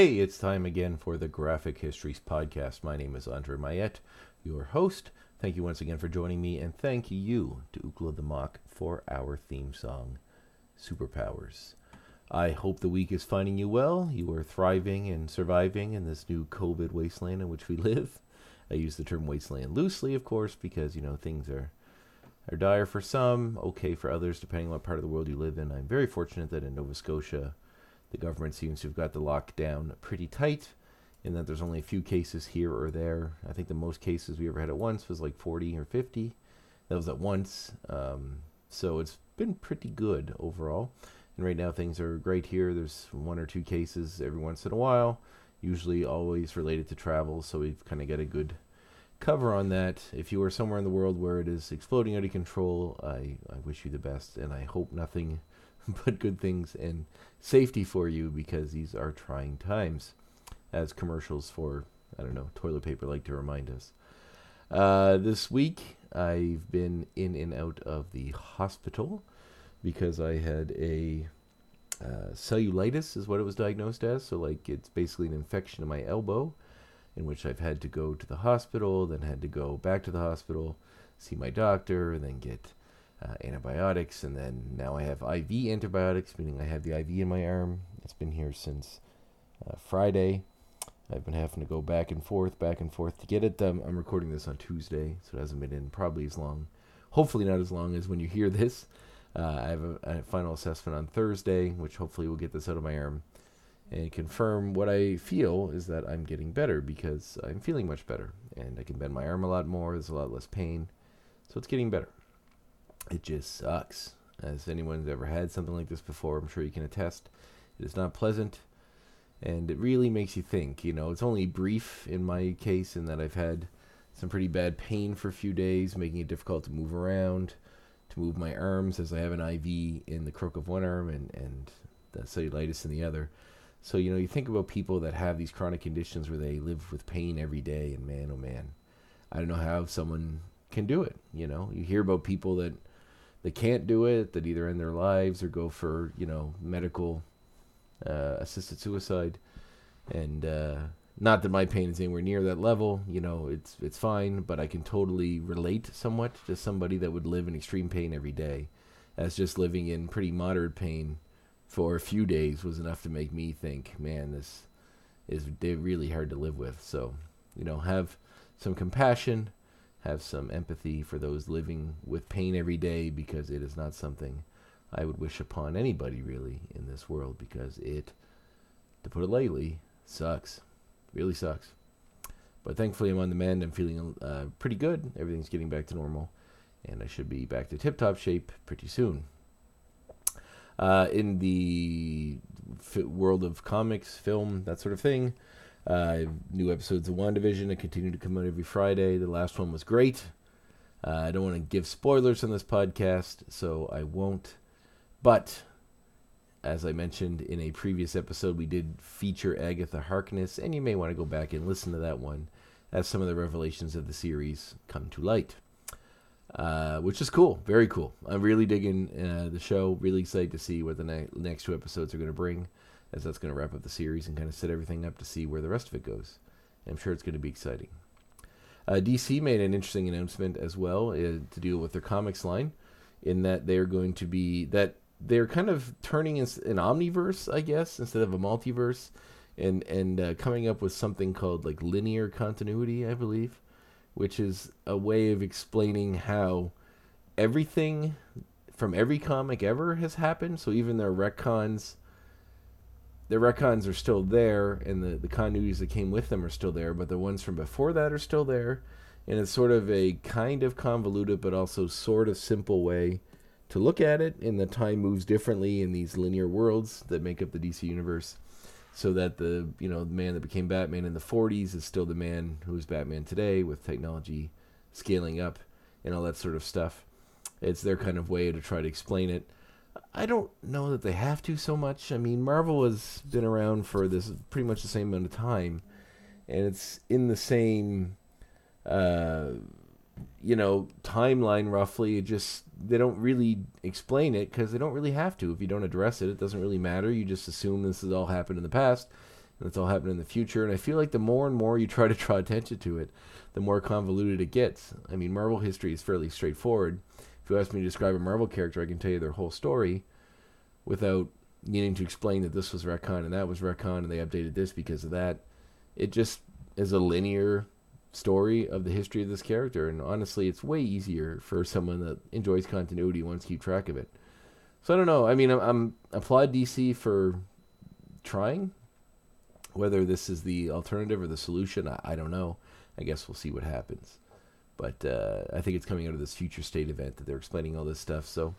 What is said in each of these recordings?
Hey, it's time again for the Graphic Histories Podcast. My name is Andre Mayette, your host. Thank you once again for joining me, and thank you to Ukla the Mock for our theme song, Superpowers. I hope the week is finding you well. You are thriving and surviving in this new COVID wasteland in which we live. I use the term wasteland loosely, of course, because you know things are are dire for some, okay for others, depending on what part of the world you live in. I'm very fortunate that in Nova Scotia, the government seems to have got the lockdown pretty tight, in that there's only a few cases here or there. I think the most cases we ever had at once was like 40 or 50. That was at once. Um, so it's been pretty good overall. And right now things are great here. There's one or two cases every once in a while, usually always related to travel. So we've kind of got a good cover on that. If you are somewhere in the world where it is exploding out of control, I, I wish you the best, and I hope nothing but good things and safety for you because these are trying times, as commercials for, I don't know, toilet paper like to remind us. Uh, this week, I've been in and out of the hospital because I had a uh, cellulitis, is what it was diagnosed as. So, like, it's basically an infection in my elbow in which I've had to go to the hospital, then had to go back to the hospital, see my doctor, and then get uh, antibiotics, and then now I have IV antibiotics, meaning I have the IV in my arm. It's been here since uh, Friday. I've been having to go back and forth, back and forth to get it. Um, I'm recording this on Tuesday, so it hasn't been in probably as long, hopefully not as long as when you hear this. Uh, I have a, a final assessment on Thursday, which hopefully will get this out of my arm and confirm what I feel is that I'm getting better because I'm feeling much better and I can bend my arm a lot more. There's a lot less pain, so it's getting better. It just sucks. As anyone's ever had something like this before, I'm sure you can attest. It is not pleasant, and it really makes you think. You know, it's only brief in my case in that I've had some pretty bad pain for a few days, making it difficult to move around, to move my arms, as I have an IV in the crook of one arm and and the cellulitis in the other. So, you know, you think about people that have these chronic conditions where they live with pain every day, and man, oh man, I don't know how someone can do it. You know, you hear about people that that can't do it, that either end their lives or go for, you know, medical uh, assisted suicide. And uh, not that my pain is anywhere near that level, you know, it's it's fine, but I can totally relate somewhat to somebody that would live in extreme pain every day, as just living in pretty moderate pain for a few days was enough to make me think, man, this is really hard to live with. So, you know, have some compassion, have some empathy for those living with pain every day because it is not something I would wish upon anybody really in this world because it, to put it lightly, sucks. Really sucks. But thankfully, I'm on the mend. I'm feeling uh, pretty good. Everything's getting back to normal. And I should be back to tip top shape pretty soon. Uh, in the world of comics, film, that sort of thing, uh, new episodes of WandaVision that continue to come out every Friday. The last one was great. Uh, I don't want to give spoilers on this podcast, so I won't. But as I mentioned in a previous episode, we did feature Agatha Harkness, and you may want to go back and listen to that one as some of the revelations of the series come to light. Uh, which is cool, very cool. I'm really digging uh, the show. Really excited to see what the ne- next two episodes are going to bring, as that's going to wrap up the series and kind of set everything up to see where the rest of it goes. I'm sure it's going to be exciting. Uh, DC made an interesting announcement as well uh, to deal with their comics line, in that they're going to be that they're kind of turning in, an omniverse, I guess, instead of a multiverse, and and uh, coming up with something called like linear continuity, I believe, which is a way of explaining how everything from every comic ever has happened. So even their retcons the retcons are still there, and the the continuities that came with them are still there, but the ones from before that are still there, and it's sort of a kind of convoluted but also sort of simple way to look at it. And the time moves differently in these linear worlds that make up the DC universe so that the you know the man that became Batman in the 40s is still the man who is Batman today with technology scaling up and all that sort of stuff. It's their kind of way to try to explain it. I don't know that they have to so much. I mean, Marvel has been around for this pretty much the same amount of time, and it's in the same, uh, you know, timeline roughly. It just they don't really explain it because they don't really have to. If you don't address it, it doesn't really matter. You just assume this has all happened in the past, and it's all happened in the future. And I feel like the more and more you try to draw attention to it, the more convoluted it gets. I mean, Marvel history is fairly straightforward. If you ask me to describe a Marvel character, I can tell you their whole story without needing to explain that this was retcon and that was retcon and they updated this because of that. It just is a linear story of the history of this character, and honestly, it's way easier for someone that enjoys continuity wants to keep track of it. So I don't know. I mean, I'm, I'm applaud DC for trying. Whether this is the alternative or the solution, I, I don't know. I guess we'll see what happens. But uh, I think it's coming out of this future state event that they're explaining all this stuff. So,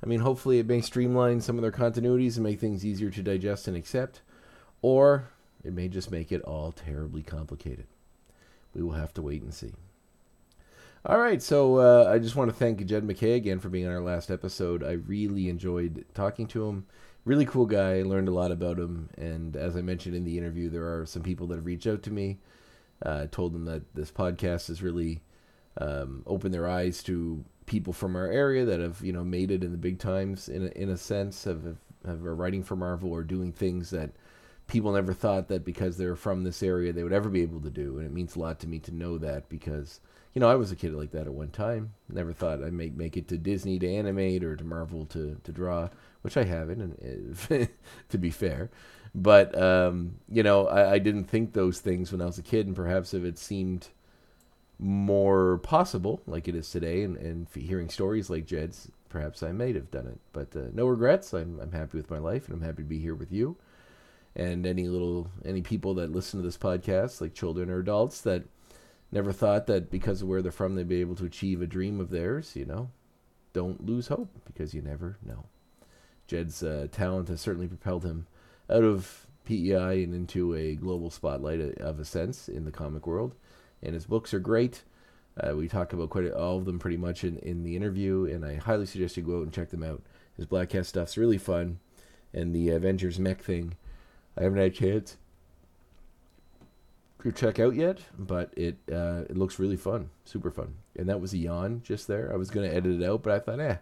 I mean, hopefully it may streamline some of their continuities and make things easier to digest and accept, or it may just make it all terribly complicated. We will have to wait and see. All right, so uh, I just want to thank Jed MacKay again for being on our last episode. I really enjoyed talking to him. Really cool guy. I learned a lot about him, and as I mentioned in the interview, there are some people that have reached out to me. Uh, told them that this podcast has really um, opened their eyes to people from our area that have you know made it in the big times in a, in a sense of, of, of are writing for Marvel or doing things that people never thought that because they're from this area they would ever be able to do. And it means a lot to me to know that because you know I was a kid like that at one time. Never thought I'd make make it to Disney to animate or to Marvel to to draw which I haven't and to be fair. But um, you know I, I didn't think those things when I was a kid and perhaps if it seemed more possible like it is today and, and hearing stories like Jed's perhaps I might have done it. But uh, no regrets. I'm, I'm happy with my life and I'm happy to be here with you. And any little any people that listen to this podcast like children or adults that never thought that because of where they're from they'd be able to achieve a dream of theirs you know don't lose hope because you never know. Jed's uh, talent has certainly propelled him out of pei and into a global spotlight of a sense in the comic world and his books are great uh, we talk about quite a, all of them pretty much in, in the interview and i highly suggest you go out and check them out his black cat stuff's really fun and the avengers mech thing I haven't had a chance to check out yet, but it uh, it looks really fun, super fun. And that was a yawn just there. I was gonna edit it out, but I thought, eh,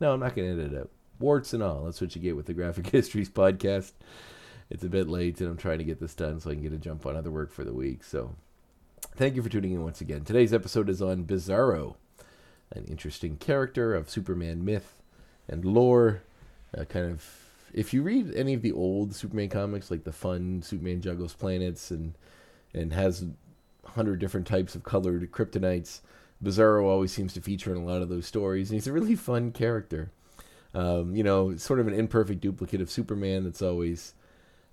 no, I'm not gonna edit it out. Warts and all. That's what you get with the Graphic Histories podcast. It's a bit late, and I'm trying to get this done so I can get a jump on other work for the week. So, thank you for tuning in once again. Today's episode is on Bizarro, an interesting character of Superman myth and lore, uh, kind of if you read any of the old Superman comics, like the fun Superman juggles planets and and has hundred different types of colored kryptonites, Bizarro always seems to feature in a lot of those stories, and he's a really fun character. Um, you know, sort of an imperfect duplicate of Superman that's always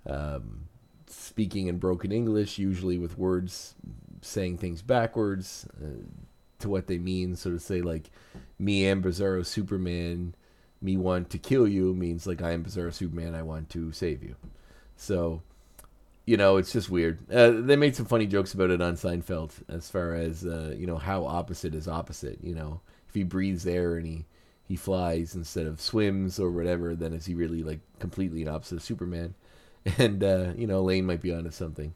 um, speaking in broken English, usually with words saying things backwards uh, to what they mean. So to say, like, me and Bizarro Superman me want to kill you means like I am Bizarro Superman. I want to save you. So, you know, it's just weird. Uh, they made some funny jokes about it on Seinfeld, as far as uh, you know how opposite is opposite. You know, if he breathes air and he he flies instead of swims or whatever, then is he really like completely an opposite of Superman? And uh, you know, Lane might be onto something.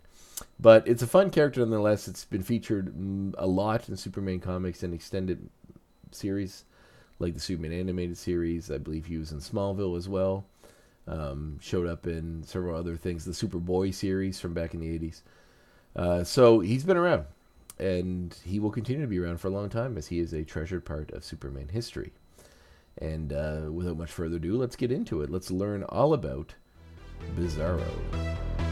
But it's a fun character nonetheless. It's been featured a lot in Superman comics and extended series like the Superman animated series. I believe he was in Smallville as well. Um, showed up in several other things, the Superboy series from back in the 80s. Uh, so he's been around, and he will continue to be around for a long time as he is a treasured part of Superman history. And uh, without much further ado, let's get into it. Let's learn all about Bizarro.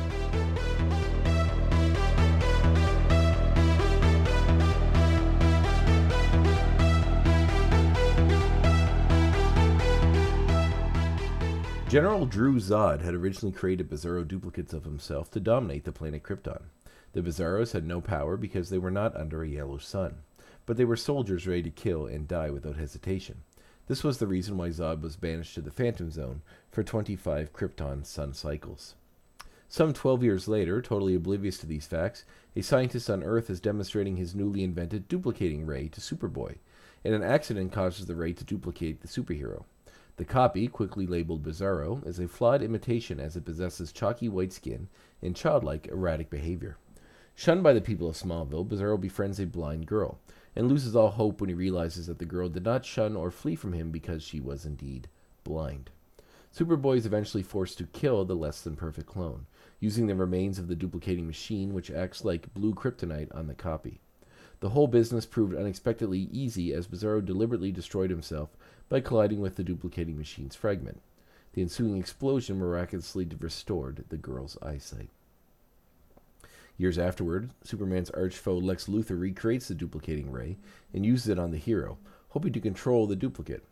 General Dru-Zod had originally created Bizarro duplicates of himself to dominate the planet Krypton. The Bizarros had no power because they were not under a yellow sun, but they were soldiers ready to kill and die without hesitation. This was the reason why Zod was banished to the Phantom Zone for 25 Krypton sun cycles. Some 12 years later, totally oblivious to these facts, a scientist on Earth is demonstrating his newly invented duplicating ray to Superboy, and an accident causes the ray to duplicate the superhero. The copy, quickly labeled Bizarro, is a flawed imitation as it possesses chalky white skin and childlike erratic behavior. Shunned by the people of Smallville, Bizarro befriends a blind girl and loses all hope when he realizes that the girl did not shun or flee from him because she was indeed blind. Superboy is eventually forced to kill the less than perfect clone, using the remains of the duplicating machine, which acts like blue kryptonite on the copy. The whole business proved unexpectedly easy as Bizarro deliberately destroyed himself by colliding with the duplicating machine's fragment. The ensuing explosion miraculously restored the girl's eyesight. Years afterward, Superman's arch-foe Lex Luthor recreates the duplicating ray and uses it on the hero, hoping to control the duplicate.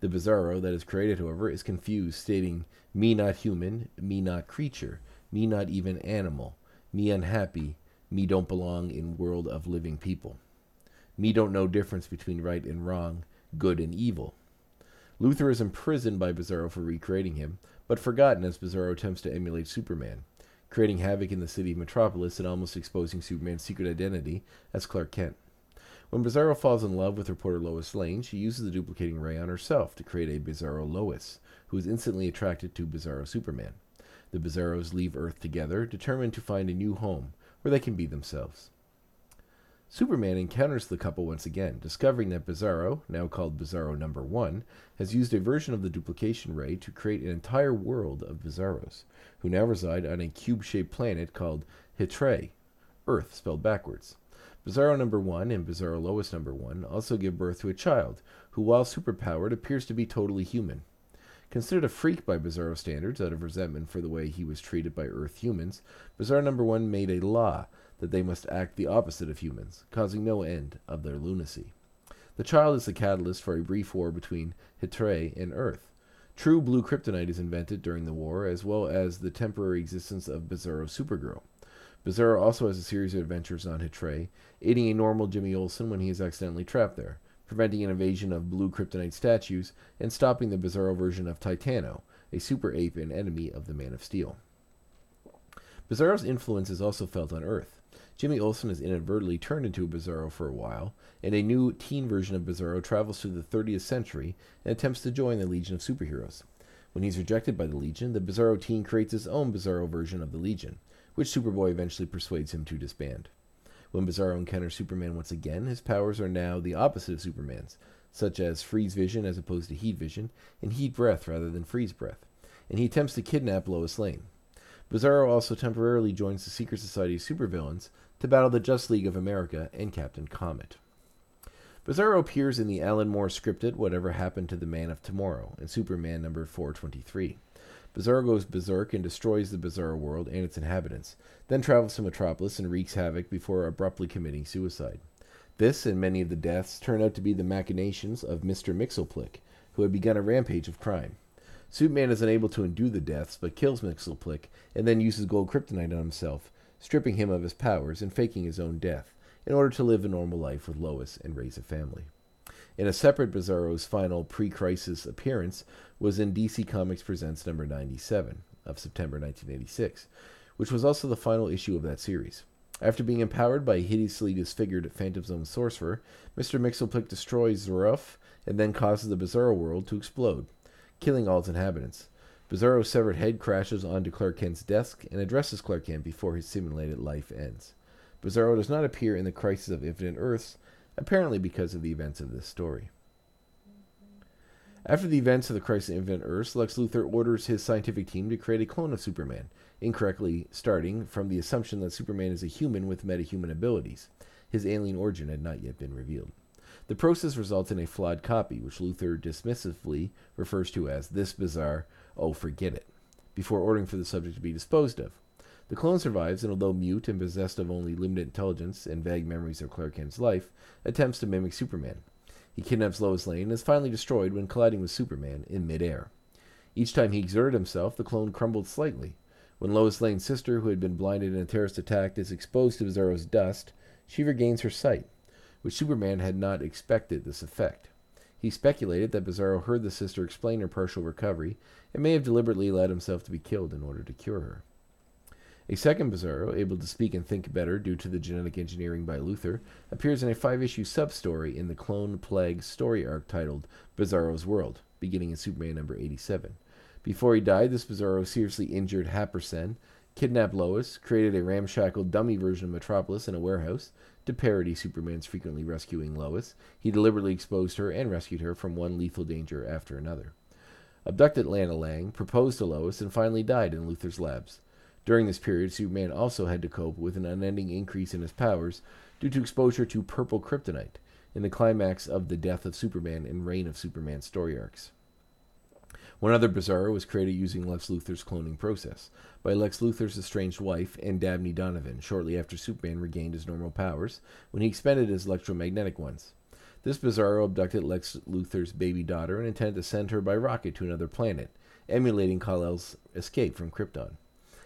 The Bizarro that is created, however, is confused, stating, Me not human, me not creature, me not even animal, me unhappy, me don't belong in world of living people. Me don't know difference between right and wrong, good and evil. Luthor is imprisoned by Bizarro for recreating him, but forgotten as Bizarro attempts to emulate Superman, creating havoc in the city of Metropolis and almost exposing Superman's secret identity as Clark Kent. When Bizarro falls in love with reporter Lois Lane, she uses the duplicating ray on herself to create a Bizarro Lois, who is instantly attracted to Bizarro Superman. The Bizarros leave Earth together, determined to find a new home where they can be themselves. Superman encounters the couple once again, discovering that Bizarro, now called Bizarro Number One, has used a version of the duplication ray to create an entire world of Bizarros, who now reside on a cube shaped planet called Htrae, Earth spelled backwards. Bizarro Number One and Bizarro Lois Number One also give birth to a child, who, while superpowered, appears to be totally human. Considered a freak by Bizarro standards out of resentment for the way he was treated by Earth humans, Bizarro Number One made a law that they must act the opposite of humans, causing no end of their lunacy. The child is the catalyst for a brief war between Htrae and Earth. True blue kryptonite is invented during the war, as well as the temporary existence of Bizarro Supergirl. Bizarro also has a series of adventures on Htrae, aiding a normal Jimmy Olsen when he is accidentally trapped there, preventing an invasion of blue kryptonite statues, and stopping the Bizarro version of Titano, a super ape and enemy of the Man of Steel. Bizarro's influence is also felt on Earth. Jimmy Olsen is inadvertently turned into a Bizarro for a while, and a new teen version of Bizarro travels through the 30th century and attempts to join the Legion of Superheroes. When he's rejected by the Legion, the Bizarro teen creates his own Bizarro version of the Legion, which Superboy eventually persuades him to disband. When Bizarro encounters Superman once again, his powers are now the opposite of Superman's, such as freeze vision as opposed to heat vision, and heat breath rather than freeze breath, and he attempts to kidnap Lois Lane. Bizarro also temporarily joins the Secret Society of Supervillains to battle the Just League of America and Captain Comet. Bizarro appears in the Alan Moore scripted Whatever Happened to the Man of Tomorrow in Superman number 423. Bizarro goes berserk and destroys the Bizarro world and its inhabitants, then travels to Metropolis and wreaks havoc before abruptly committing suicide. This and many of the deaths turn out to be the machinations of Mr. Mxyzptlk, who had begun a rampage of crime. Superman is unable to undo the deaths, but kills Mxyzptlk and then uses gold kryptonite on himself, stripping him of his powers and faking his own death, in order to live a normal life with Lois and raise a family. In a separate Bizarro's final pre-crisis appearance was in DC Comics Presents number 97 of September 1986, which was also the final issue of that series. After being empowered by a hideously disfigured Phantom Zone sorcerer, Mr. Mxyzptlk destroys Zrfff and then causes the Bizarro world to explode killing all its inhabitants. Bizarro's severed head crashes onto Clark Kent's desk and addresses Clark Kent before his simulated life ends. Bizarro does not appear in the Crisis of Infinite Earths, apparently because of the events of this story. After the events of the Crisis of Infinite Earths, Lex Luthor orders his scientific team to create a clone of Superman, incorrectly starting from the assumption that Superman is a human with metahuman abilities. His alien origin had not yet been revealed. The process results in a flawed copy, which Luthor dismissively refers to as this bizarre, oh, forget it, before ordering for the subject to be disposed of. The clone survives, and although mute and possessed of only limited intelligence and vague memories of Clark Kent's life, attempts to mimic Superman. He kidnaps Lois Lane and is finally destroyed when colliding with Superman in midair. Each time he exerted himself, the clone crumbled slightly. When Lois Lane's sister, who had been blinded in a terrorist attack, is exposed to Bizarro's dust, she regains her sight, which Superman had not expected this effect. He speculated that Bizarro heard the sister explain her partial recovery and may have deliberately allowed himself to be killed in order to cure her. A second Bizarro, able to speak and think better due to the genetic engineering by Luthor, appears in a five issue sub story in the Clone Plague story arc titled Bizarro's World, beginning in Superman number 87. Before he died, this Bizarro seriously injured Happersen, kidnapped Lois, created a ramshackle dummy version of Metropolis in a warehouse to parody Superman's frequently rescuing Lois. He deliberately exposed her and rescued her from one lethal danger after another. Abducted Lana Lang, proposed to Lois, and finally died in Luthor's labs. During this period, Superman also had to cope with an unending increase in his powers due to exposure to purple kryptonite in the climax of the Death of Superman and Reign of Superman story arcs. One other Bizarro was created using Lex Luthor's cloning process by Lex Luthor's estranged wife and Dabney Donovan shortly after Superman regained his normal powers when he expended his electromagnetic ones. This Bizarro abducted Lex Luthor's baby daughter and intended to send her by rocket to another planet, emulating Kal-El's escape from Krypton.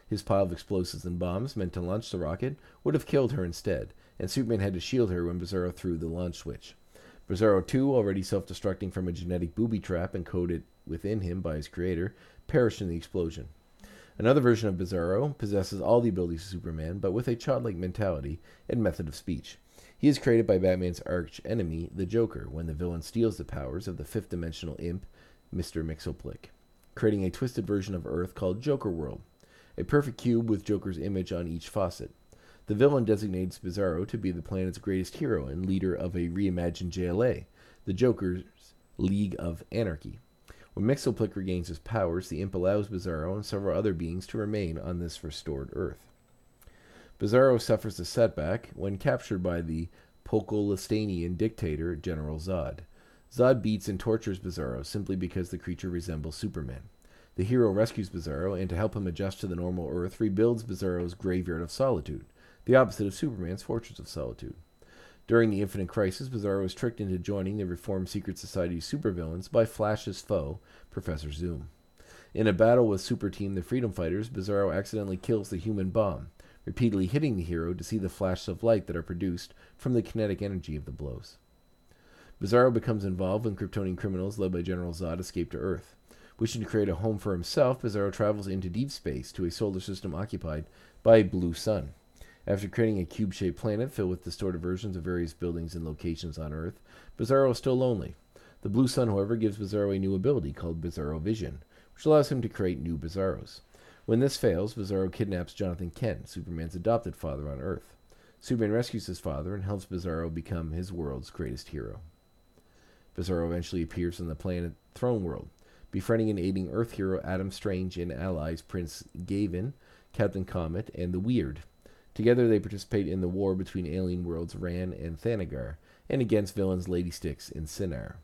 His pile of explosives and bombs meant to launch the rocket would have killed her instead, and Superman had to shield her when Bizarro threw the launch switch. Bizarro 2, already self destructing from a genetic booby trap encoded within him by his creator, perished in the explosion. Another version of Bizarro possesses all the abilities of Superman, but with a childlike mentality and method of speech. He is created by Batman's arch enemy, the Joker, when the villain steals the powers of the fifth dimensional imp, Mr. Mxyzptlk, creating a twisted version of Earth called Joker World, a perfect cube with Joker's image on each faucet. The villain designates Bizarro to be the planet's greatest hero and leader of a reimagined JLA, the Joker's League of Anarchy. When Mxyzptlk regains his powers, the imp allows Bizarro and several other beings to remain on this restored Earth. Bizarro suffers a setback when captured by the Pokolistanian dictator General Zod. Zod beats and tortures Bizarro simply because the creature resembles Superman. The hero rescues Bizarro and, to help him adjust to the normal Earth, rebuilds Bizarro's Graveyard of Solitude, the opposite of Superman's Fortress of Solitude. During the Infinite Crisis, Bizarro is tricked into joining the reformed Secret Society's supervillains by Flash's foe, Professor Zoom. In a battle with Super Team the Freedom Fighters, Bizarro accidentally kills the human bomb, repeatedly hitting the hero to see the flashes of light that are produced from the kinetic energy of the blows. Bizarro becomes involved when Kryptonian criminals led by General Zod escape to Earth. Wishing to create a home for himself, Bizarro travels into deep space to a solar system occupied by a blue sun. After creating a cube shaped planet filled with distorted versions of various buildings and locations on Earth, Bizarro is still lonely. The blue sun, however, gives Bizarro a new ability called Bizarro Vision, which allows him to create new Bizarros. When this fails, Bizarro kidnaps Jonathan Kent, Superman's adopted father on Earth. Superman rescues his father and helps Bizarro become his world's greatest hero. Bizarro eventually appears on the planet Throne World, befriending and aiding Earth hero Adam Strange and allies Prince Gavyn, Captain Comet, and the Weird. Together, they participate in the war between alien worlds Rann and Thanagar, and against villains Lady Styx and Synnar.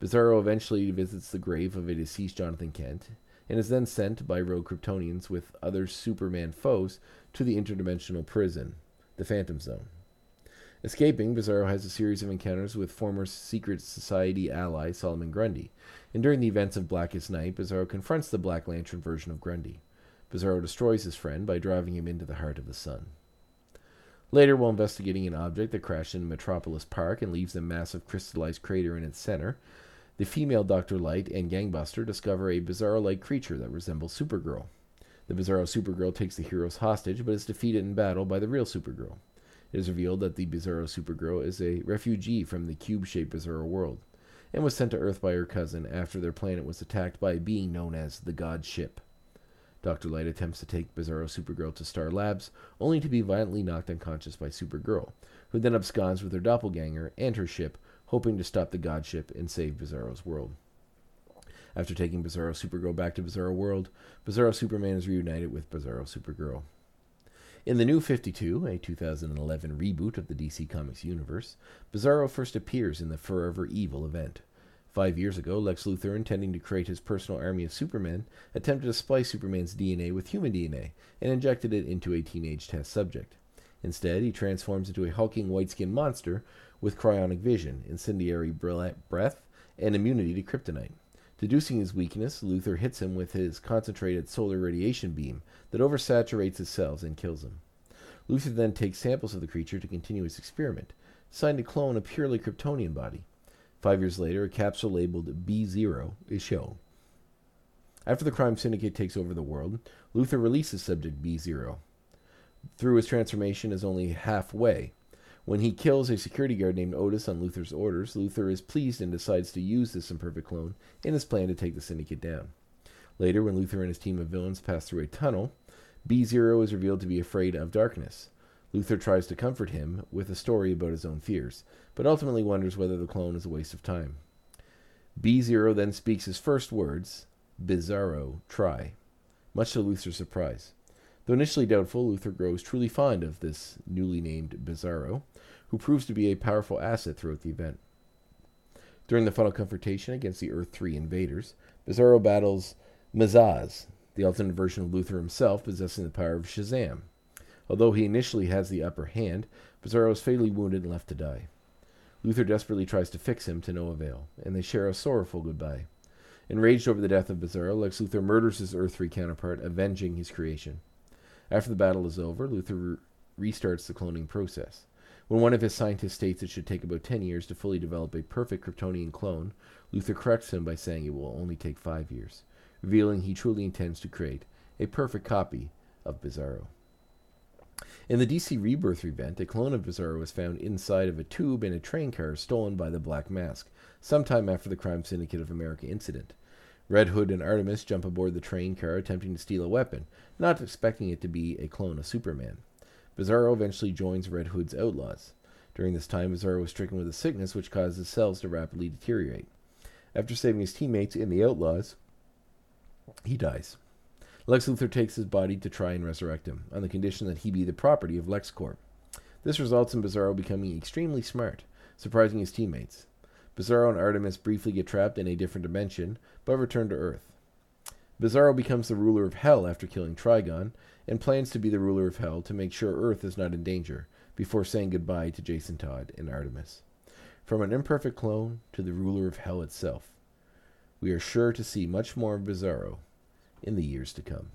Bizarro eventually visits the grave of a deceased Jonathan Kent, and is then sent by rogue Kryptonians with other Superman foes to the interdimensional prison, the Phantom Zone. Escaping, Bizarro has a series of encounters with former Secret Society ally Solomon Grundy, and during the events of Blackest Night, Bizarro confronts the Black Lantern version of Grundy. Bizarro destroys his friend by driving him into the heart of the sun. Later, while investigating an object that crashed in Metropolis Park and leaves a massive crystallized crater in its center, the female Dr. Light and Gangbuster discover a Bizarro like creature that resembles Supergirl. The Bizarro Supergirl takes the heroes hostage but is defeated in battle by the real Supergirl. It is revealed that the Bizarro Supergirl is a refugee from the cube shaped Bizarro world and was sent to Earth by her cousin after their planet was attacked by a being known as the God Ship. Dr. Light attempts to take Bizarro Supergirl to Star Labs, only to be violently knocked unconscious by Supergirl, who then absconds with her doppelganger and her ship, hoping to stop the godship and save Bizarro's world. After taking Bizarro Supergirl back to Bizarro World, Bizarro Superman is reunited with Bizarro Supergirl. In the New 52, a 2011 reboot of the DC Comics universe, Bizarro first appears in the Forever Evil event. Five years ago, Lex Luthor, intending to create his personal army of Supermen, attempted to splice Superman's DNA with human DNA and injected it into a teenage test subject. Instead, he transforms into a hulking white skinned monster with cryonic vision, incendiary breath, and immunity to kryptonite. Deducing his weakness, Luthor hits him with his concentrated solar radiation beam that oversaturates his cells and kills him. Luthor then takes samples of the creature to continue his experiment, deciding to clone a purely Kryptonian body. Five years later, a capsule labeled B0 is shown. After the crime syndicate takes over the world, Luthor releases subject B0. Through his transformation is only halfway. When he kills a security guard named Otis on Luthor's orders, Luthor is pleased and decides to use this imperfect clone in his plan to take the syndicate down. Later, when Luthor and his team of villains pass through a tunnel, B0 is revealed to be afraid of darkness. Luthor tries to comfort him with a story about his own fears, but ultimately wonders whether the clone is a waste of time. B0 then speaks his first words, Bizarro, try, much to Luthor's surprise. Though initially doubtful, Luthor grows truly fond of this newly named Bizarro, who proves to be a powerful asset throughout the event. During the final confrontation against the Earth 3 invaders, Bizarro battles Mazahs, the alternate version of Luthor himself possessing the power of Shazam. Although he initially has the upper hand, Bizarro is fatally wounded and left to die. Luthor desperately tries to fix him to no avail, and they share a sorrowful goodbye. Enraged over the death of Bizarro, Lex Luthor murders his Earth 3 counterpart, avenging his creation. After the battle is over, Luthor re- restarts the cloning process. When one of his scientists states it should take about 10 years to fully develop a perfect Kryptonian clone, Luthor corrects him by saying it will only take 5 years, revealing he truly intends to create a perfect copy of Bizarro. In the DC Rebirth event, a clone of Bizarro was found inside of a tube in a train car stolen by the Black Mask, sometime after the Crime Syndicate of America incident. Red Hood and Artemis jump aboard the train car attempting to steal a weapon, not expecting it to be a clone of Superman. Bizarro eventually joins Red Hood's outlaws. During this time, Bizarro was stricken with a sickness which caused his cells to rapidly deteriorate. After saving his teammates in the outlaws, he dies. Lex Luthor takes his body to try and resurrect him, on the condition that he be the property of LexCorp. This results in Bizarro becoming extremely smart, surprising his teammates. Bizarro and Artemis briefly get trapped in a different dimension, but return to Earth. Bizarro becomes the ruler of Hell after killing Trigon, and plans to be the ruler of Hell to make sure Earth is not in danger, before saying goodbye to Jason Todd and Artemis. From an imperfect clone to the ruler of Hell itself, we are sure to see much more of Bizarro in the years to come.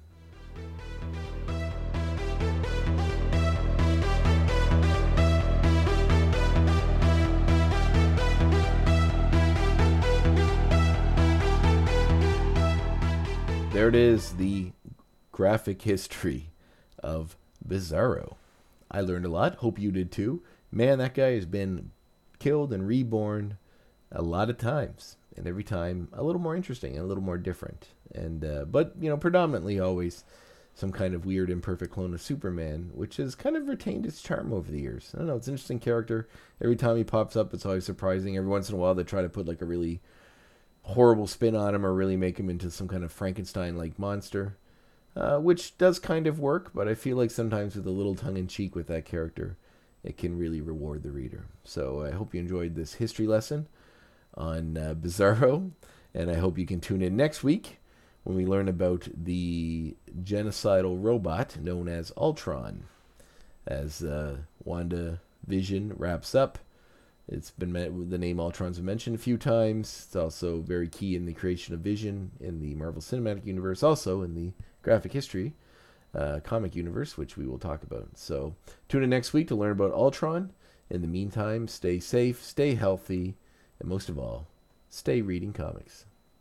There it is, the graphic history of Bizarro. I learned a lot. Hope you did too. Man, that guy has been killed and reborn a lot of times, and every time a little more interesting and a little more different. And uh, but you know, predominantly always some kind of weird, imperfect clone of Superman, which has kind of retained its charm over the years. I don't know. It's an interesting character. Every time he pops up, it's always surprising. Every once in a while, they try to put like a really horrible spin on him or really make him into some kind of Frankenstein like monster, uh, which does kind of work, but I feel like sometimes with a little tongue in cheek with that character, it can really reward the reader. So I hope you enjoyed this history lesson on uh, Bizarro, and I hope you can tune in next week when we learn about the genocidal robot known as Ultron. As uh, Wanda Vision wraps up it's been met, the name Ultron's been mentioned a few times. It's also very key in the creation of Vision in the Marvel Cinematic Universe, also in the graphic history uh, comic universe, which we will talk about. So tune in next week to learn about Ultron. In the meantime, stay safe, stay healthy, and most of all, stay reading comics.